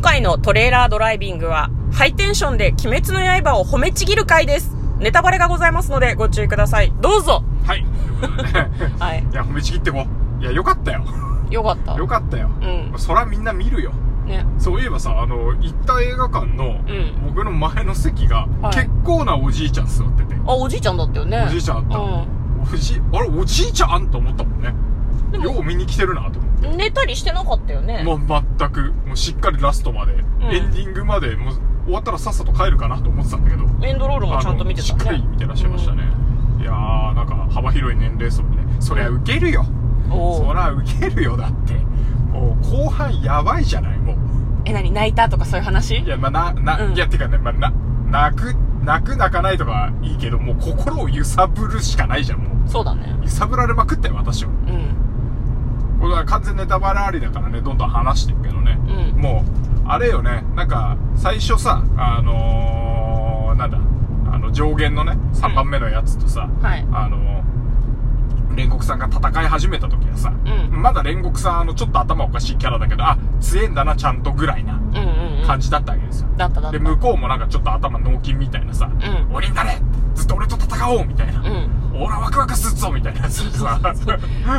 今回のトレーラードライビングは、ハイテンションで鬼滅の刃を褒めちぎる回です。ネタバレがございますのでご注意ください。どうぞはい。はい。いや、褒めちぎってこう。いや、よかったよ。よかった。よかったよ。うん。そらみんな見るよ。ね。そういえばさ、あの、行った映画館の、ん僕の前の席が、はい結構なおじいちゃん座ってて。あ、おじいちゃんだったよね。おじいちゃんあったうおじ、あれ、おじいちゃんと思ったもんね。よう見に来てるなと思って。ん。寝たりしてなかったよね。もう全く、もうしっかりラストまで、エンディングまで、もう終わったらさっさと帰るかなと思ってたんだけど、エンドロールもちゃんと見てたあのしっかりね。見てらっしゃいましたね。いやー、なんか幅広い年齢層にね、そりゃウケるよ。そりゃウケるよ、だって。もう後半やばいじゃない、もう。え、なに泣いたとかそういう話？いや、まあ、な、な、うんいや、てかね、まあ、な、泣く、泣く泣かないとかいいけど、もう心を揺さぶるしかないじゃん、もう。そうだね。揺さぶられまくったよ、私は。うん。これは完全ネタバレありだからね、どんどん話していくけどね。うん。もう、あれよね、なんか、最初さ、あのー、なんだ、あの、上限のね、3番目のやつとさ、はい。あのー、煉獄さんが戦い始めた時はさ、うん。まだ煉獄さん、あの、ちょっと頭おかしいキャラだけど、あ、強えんだな、ちゃんとぐらいなうんうんうん。感じだったわけですよ。だっただった。で、向こうもなんかちょっと頭脳筋みたいなさ、うん。俺になれずっと俺と戦おうみたいな。うん。俺はワクワクすっぞみたいなやつでさ、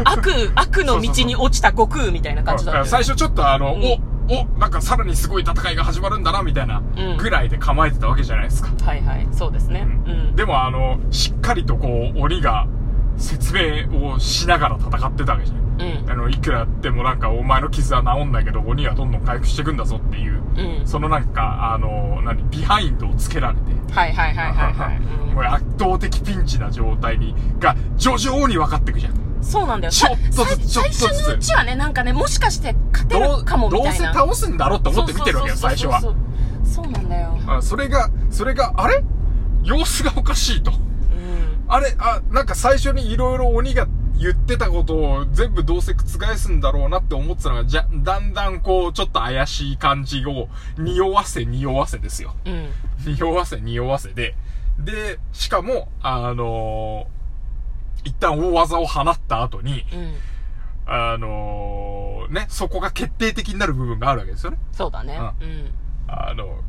悪、悪の道に落ちた悟空みたいな感じだったよね。最初ちょっとあの、うんお、お、なんかさらにすごい戦いが始まるんだな、みたいなうんぐらいで構えてたわけじゃないですか。はいはい。そうですね。うん。でもあの、しっかりとこう、鬼が説明をしながら戦ってたわけじゃん。うん。あの、いくらやってもなんかお前の傷は治んないけど、鬼はどんどん回復していくんだぞっていう、うん。そのなんか、あの、何、ビハインドをつけられて、はいはいはいはいはい。うんもう圧倒的ピンチな状態に、が、徐々に分かっていくじゃん。そうなんだよ。ちょっとずつさちょっとずつ最初のうちはね、なんかね、もしかして勝てるかもみどうたいな。せ倒すんだろうって思って見てるわけよ、最初は。そうそうなんだよ。あそれが、それが、あれ？様子がおかしいと。うん。あれ、あ、なんか最初にいろいろ鬼が言ってたことを全部どうせ覆すんだろうなって思ってたのが、じゃ、だんだんこう、ちょっと怪しい感じを、匂わせ匂わせですよ。うん。匂わせ匂わせで、で、しかも、あのー一旦大技を放った後に、うん。あのーね、そこが決定的になる部分があるわけですよね。そうだね。うん。あの、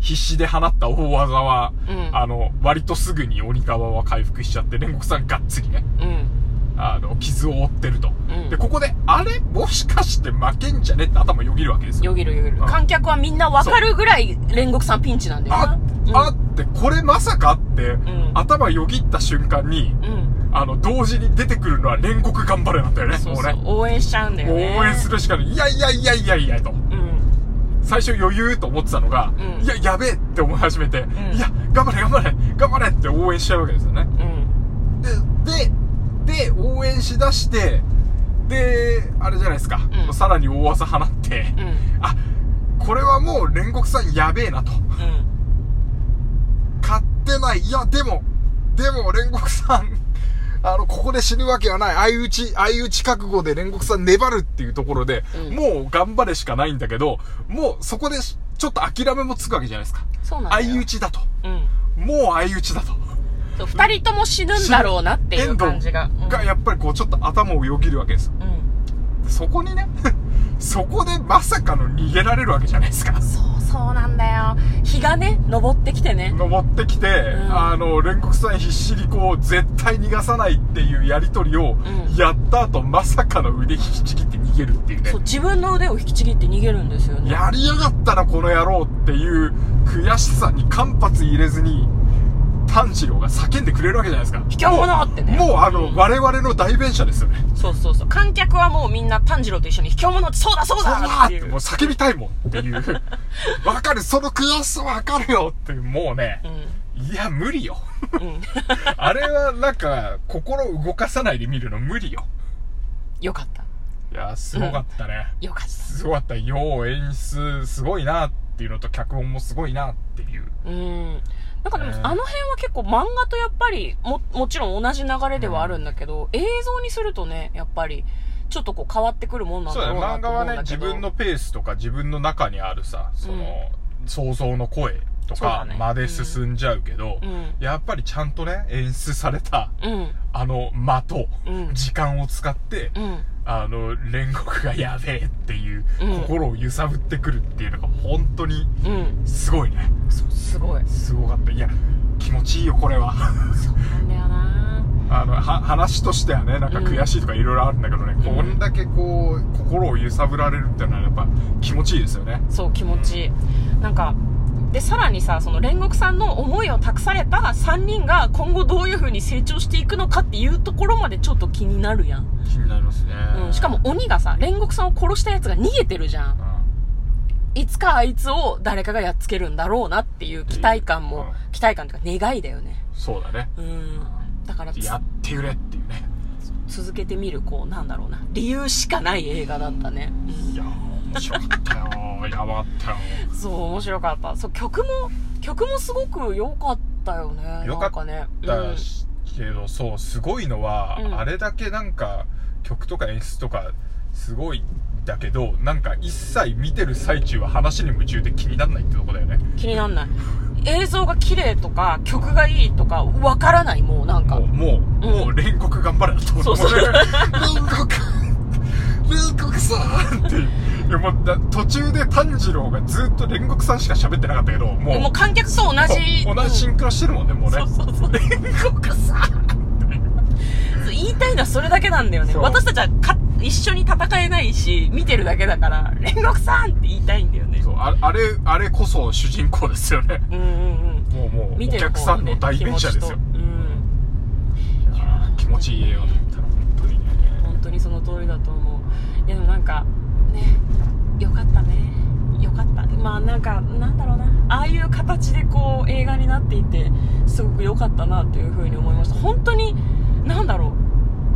必死で放った大技は、うん。あの、割とすぐに鬼側は回復しちゃって、煉獄さんがっつりね、うん。あの、傷を負ってると。うんで、ここで、あれ？もしかして負けんじゃね？って頭よぎるわけですよ。よぎるよぎるうん。観客はみんなわかるぐらい煉獄さんピンチなんだよあな。、あって、これまさかって、ん頭よぎった瞬間に。あの、同時に出てくるのは煉獄頑張れなんだよね、そうそうもうね。。応援しちゃうんだよね。応援するしかない。いやいやいやいやいやと。うん。最初余裕と思ってたのが、うんいや、やべえって思い始めて、んいや、頑張れ頑張れ頑張れって応援しちゃうわけですよね。うん。で、で、で、応援しだして、で、あれじゃないですか。うんさらに大技放って、うん。あ、これはもう煉獄さんやべえなと。うん。勝ってない。いや、でも、でも煉獄さん、あの、ここで死ぬわけはない。相打ち、相打ち覚悟で煉獄さん粘るっていうところで、うんもう頑張れしかないんだけど、もうそこでちょっと諦めもつくわけじゃないですか。そうなん。相打ちだと。うん。もう相打ちだと。そう二人とも死ぬんだろうなっていう感じが。うんが、やっぱりこう、ちょっと頭をよぎるわけです。うん。そこにね、そこでまさかの逃げられるわけじゃないですか。そうそうなんだよ。日がね、昇ってきてね。登ってきて、んあの、煉獄さん必死にこう、絶対逃がさないっていうやりとりをんやった後、まさかの腕引きちぎって逃げるっていうねそう、。自分の腕を引きちぎって逃げるんですよね。やりやがったな、この野郎っていう悔しさに間髪入れずに、炭治郎が叫んでくれるわけじゃないですか。卑怯者ってね。もうあの、うん我々の代弁者ですよね。そうそうそう。観客はもうみんな炭治郎と一緒に卑怯者ってそうだそうそうだだってもう叫びたいもんっていう。わかる、その悔しさわかるよっていう、もうね、いや、無理よ。うん。うん。あれはなんか、心動かさないで見るの無理よ。よかった。いや、すごかったね。よかっすごかった。よう演出すごいなっていうのと、脚本もすごいなっていう。た。うん。なんかでも、ねあの辺は結構漫画とやっぱり、も、もちろん同じ流れではあるんだけど、映像にするとね、やっぱり、ちょっとこう変わってくるもんなんそうだろうな漫画はね、と思うんだけど。自分のペースとか自分の中にあるさ、その、想像の声とそうだねかまで進んじゃうけど、うん。やっぱりちゃんとね、演出された、うん。あの間と、うん。時間を使って、うん。あの、煉獄がやべえっていう、うん心を揺さぶってくるっていうのが本当にうんすごいね。そうすごいすごかった。いや、気持ちいいよ、これは。そうなんだよな あの、は、話としてはね、なんか悔しいとかいろいろあるんだけどね、うんこんだけこう、心を揺さぶられるっていうのはやっぱ気持ちいいですよね。そう気持ちいいなんかでさらにさその煉獄さんの思いを託された3人が今後どういう風に成長していくのかっていうところまでちょっと気になるやん、気になりますね。うん、しかも鬼がさ煉獄さんを殺したやつが逃げてるじゃん。いつかあいつを誰かがやっつけるんだろうなっていう期待感も、うん。期待感というか願いだよね。そうだね。うん。だからつやってくれっていうね。続けてみるこうなんだろうな。理由しかない映画だったね、うん。いやー、面白かったよ。やばかったよ。そう面白かった。そう曲も曲もすごく良かったよね良かったね。だしけど、そう、すごいのは、うん。あれだけなんか、曲とか演出とか、すごいんだけど、なんか一切見てる最中は話に夢中で気にならないってとこだよね。気になんない。映像が綺麗とか曲がいいとかわからないもうなんか。もう、もう、うん。もう煉獄頑張れだと思そうそう。煉獄煉獄さんって。いう。いやもうだ途中で炭治郎がずっと煉獄さんしか喋ってなかったけど、もう、もう観客と同じ。そう同じシンクロしてるもんね、もうね。そうそうそう煉獄さんって。そう言いたいのはそれだけなんだよね。そう。私たちはか一緒に戦えないし見てるだけだから煉獄さんって言いたいんだよね。そうああれ、あれこそ主人公ですよね。うんうんうん。もうもう、お見てる客さんの代弁者ですよ。気持ちいい映画だその通りだと思う。いやでもなんかねよかったね。よかった。まあなんかなんだろうな。ああいう形でこう映画になっていてすごく良かったなというふうに思いました。本当になんだろ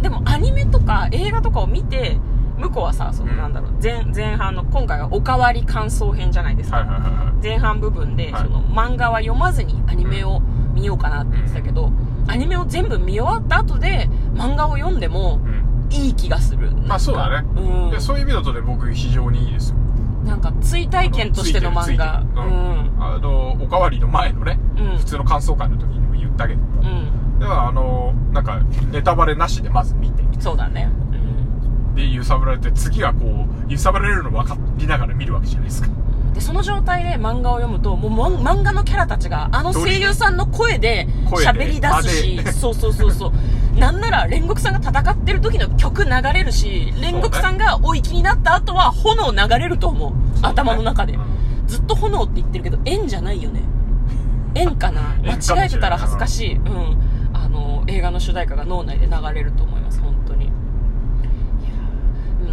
う。でもアニメとか映画とかを見て向こうはさそのうん。なんだろう。前前半の今回はおかわり感想編じゃないですか。前半部分で、はい。その漫画は読まずにアニメを見ようかなって言ってたけど、アニメを全部見終わった後で漫画を読んでもうん。いい気がする。なんか。あそうだね。うん。でそういう意味だとね、僕非常にいいですよ。なんか追体験としての漫画。ううん。ん。あの、おかわりの前のね、うん。普通の感想会の時にも言ったけど、うん。では、あの、なんか、ネタバレなしでまず見て、そうだね。うん。で、揺さぶられて、次はこう、揺さぶられるの分かりながら見るわけじゃないですか。でその状態で漫画を読むともうま漫画のキャラたちがあの声優さんの声で喋り出すしそうそうそうそう なんなら煉獄さんが戦ってる時の曲流れるし煉獄さんがお生きになった後は炎流れると思う。頭の中で。うん。ずっと炎って言ってるけど円じゃないよね。円かな。間違えてたら恥ずかしい。うん。あの映画の主題歌が脳内で流れると思います本当にいやー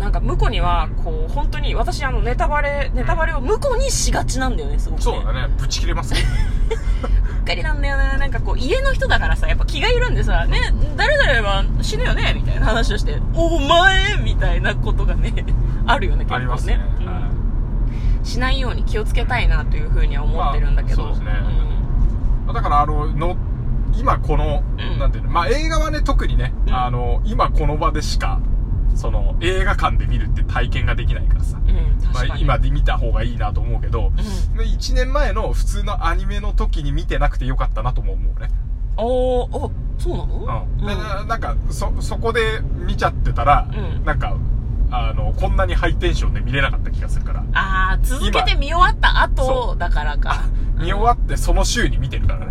なんか向こうにはこう本当に私あのネタバレネタバレを向こうにしがちなんだよねすごく、ね、そうだね、ぶち切れますね。うっかりなんだよね。なんかこう家の人だからさやっぱ気がいるんでさね誰々は死ぬよねみたいな話をしてお前みたいなことがね あるよね結構ね。ありますね。うん。はい。しないように気をつけたいなというふうには思ってるんだけど、まあそうですね。だからあのの今この、うん。なんていうのまあ映画はね特にね、うん。あの今この場でしかその映画館で見るって体験ができないからさ、うん、まあ、今で見た方がいいなと思うけど、うん。で1年前の普通のアニメの時に見てなくてよかったなとも思うね。おーおそうなの？うん、でななんかそそこで見ちゃってたら、うん。なんかあのこんなにハイテンションで見れなかった気がするから。ああ続けて見終わった後だからか。見終わってその週に見てるからね、うんうんうん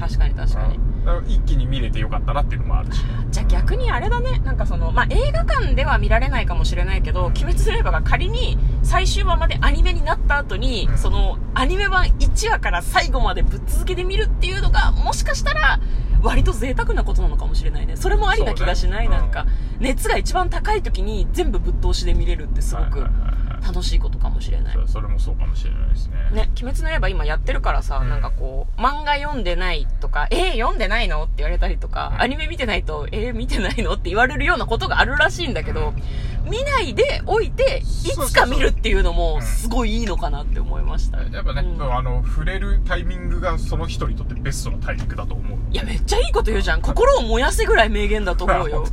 確かに確かに、うん一気に見れてよかったなっていうのもあるしね。じゃあ逆にあれだね。なんかそのまあ映画館では見られないかもしれないけど「鬼滅の刃」が仮に最終話までアニメになった後に、うん。そのアニメ版1話から最後までぶっ続けて見るっていうのがもしかしたら割と贅沢なことなのかもしれないね。それもありな気がしない、ね。なんか熱が一番高い時に全部ぶっ通しで見れるってすごくはいはいはいはい楽しいことかもしれない。それもそうかもしれないですね。ね、鬼滅の刃今やってるからさ、うん。なんかこう、漫画読んでないとか、えー、読んでないの？って言われたりとか、うん。アニメ見てないと、えー、見てないの？って言われるようなことがあるらしいんだけど、見ないでおいて、いつか見るっていうのも、うんすごいいいのかなって思いました。いやっぱね、うんあの触れるタイミングがその人にとってベストなタイミングだと思うや、めっちゃいいこと言うじゃん。心を燃やせぐらい名言だと思うよ。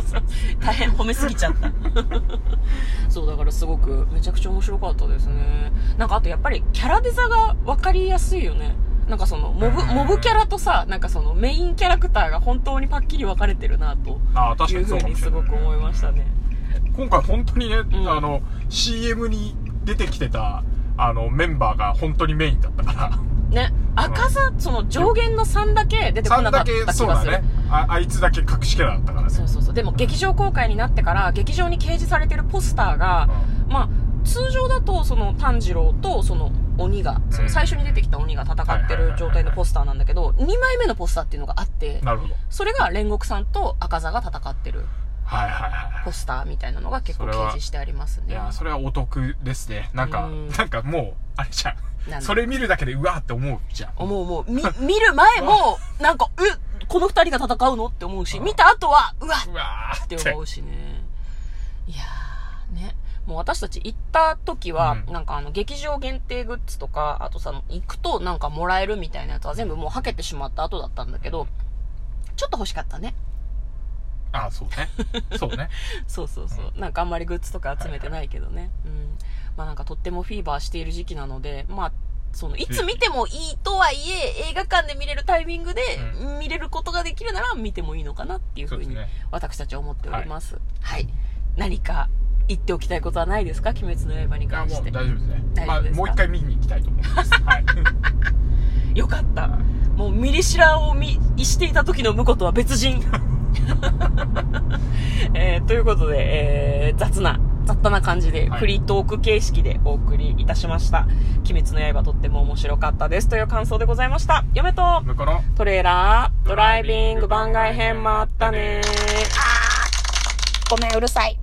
大変褒めすぎちゃった。そう、だからすごく、めちゃくちゃ面白かったですね。なんかあとやっぱり、キャラデザが分かりやすいよね。なんかその、モブ、うんモブキャラとさ、なんかその、メインキャラクターが本当にパッキリ分かれてるな、というふうにすごく思いましたね。今回本当にね、ん。あの、CM に出てきてた、あの、メンバーが本当にメインだったから。ね。赤座その上限の3だけ出てこ3なかった気がする。そうだね。ああいつだけ隠しキャラだったからね。そうそうそう。でも劇場公開になってから劇場に掲示されてるポスターが、まあ通常だとその炭治郎とその鬼が、その最初に出てきた鬼が戦ってる状態のポスターなんだけど2枚目のポスターっていうのがあってなるほど。それが煉獄さんと赤座が戦ってるはいはいはポスターみたいなのが結構掲示してありますい。いねや、それはお得ですね。なんかうん、なんかもう、あれじゃなんだ。ん。それ見るだけでうわーって思うじゃん。思う思う。み見る前もなんかえこの2人が戦うのって思うし見た後はうわうわーって。って思うしね。いやーね。もう私たち行った時は、うん。なんかあの劇場限定グッズとかあとさ行くとなんかもらえるみたいなやつは全部もうはけてしまった後だったんだけどちょっと欲しかったねあ、そうね。そうね。そうそうそう、なんかあんまりグッズとか集めてないけどね、うん。まあなんかとってもフィーバーしている時期なのでまあそのいつ見てもいいとはいえ映画館で見れるタイミングで見れることができるなら見てもいいのかなっていうふうに私たちは思っております。はい、何か言っておきたいことはないですか？鬼滅の刃に関して。大丈夫ですね。まあ、大丈夫ですか？もう一回見に行きたいと思います。はい。よかった。もうミリシラを見していた時の婿とは別人 えーということで、えー雑な雑多な感じで、はい。フリートーク形式でお送りいたしました「鬼滅の刃」とっても面白かったです。という感想でございました。嫁とトレーラードライビング番外編もあったね。あー。ごめんうるさい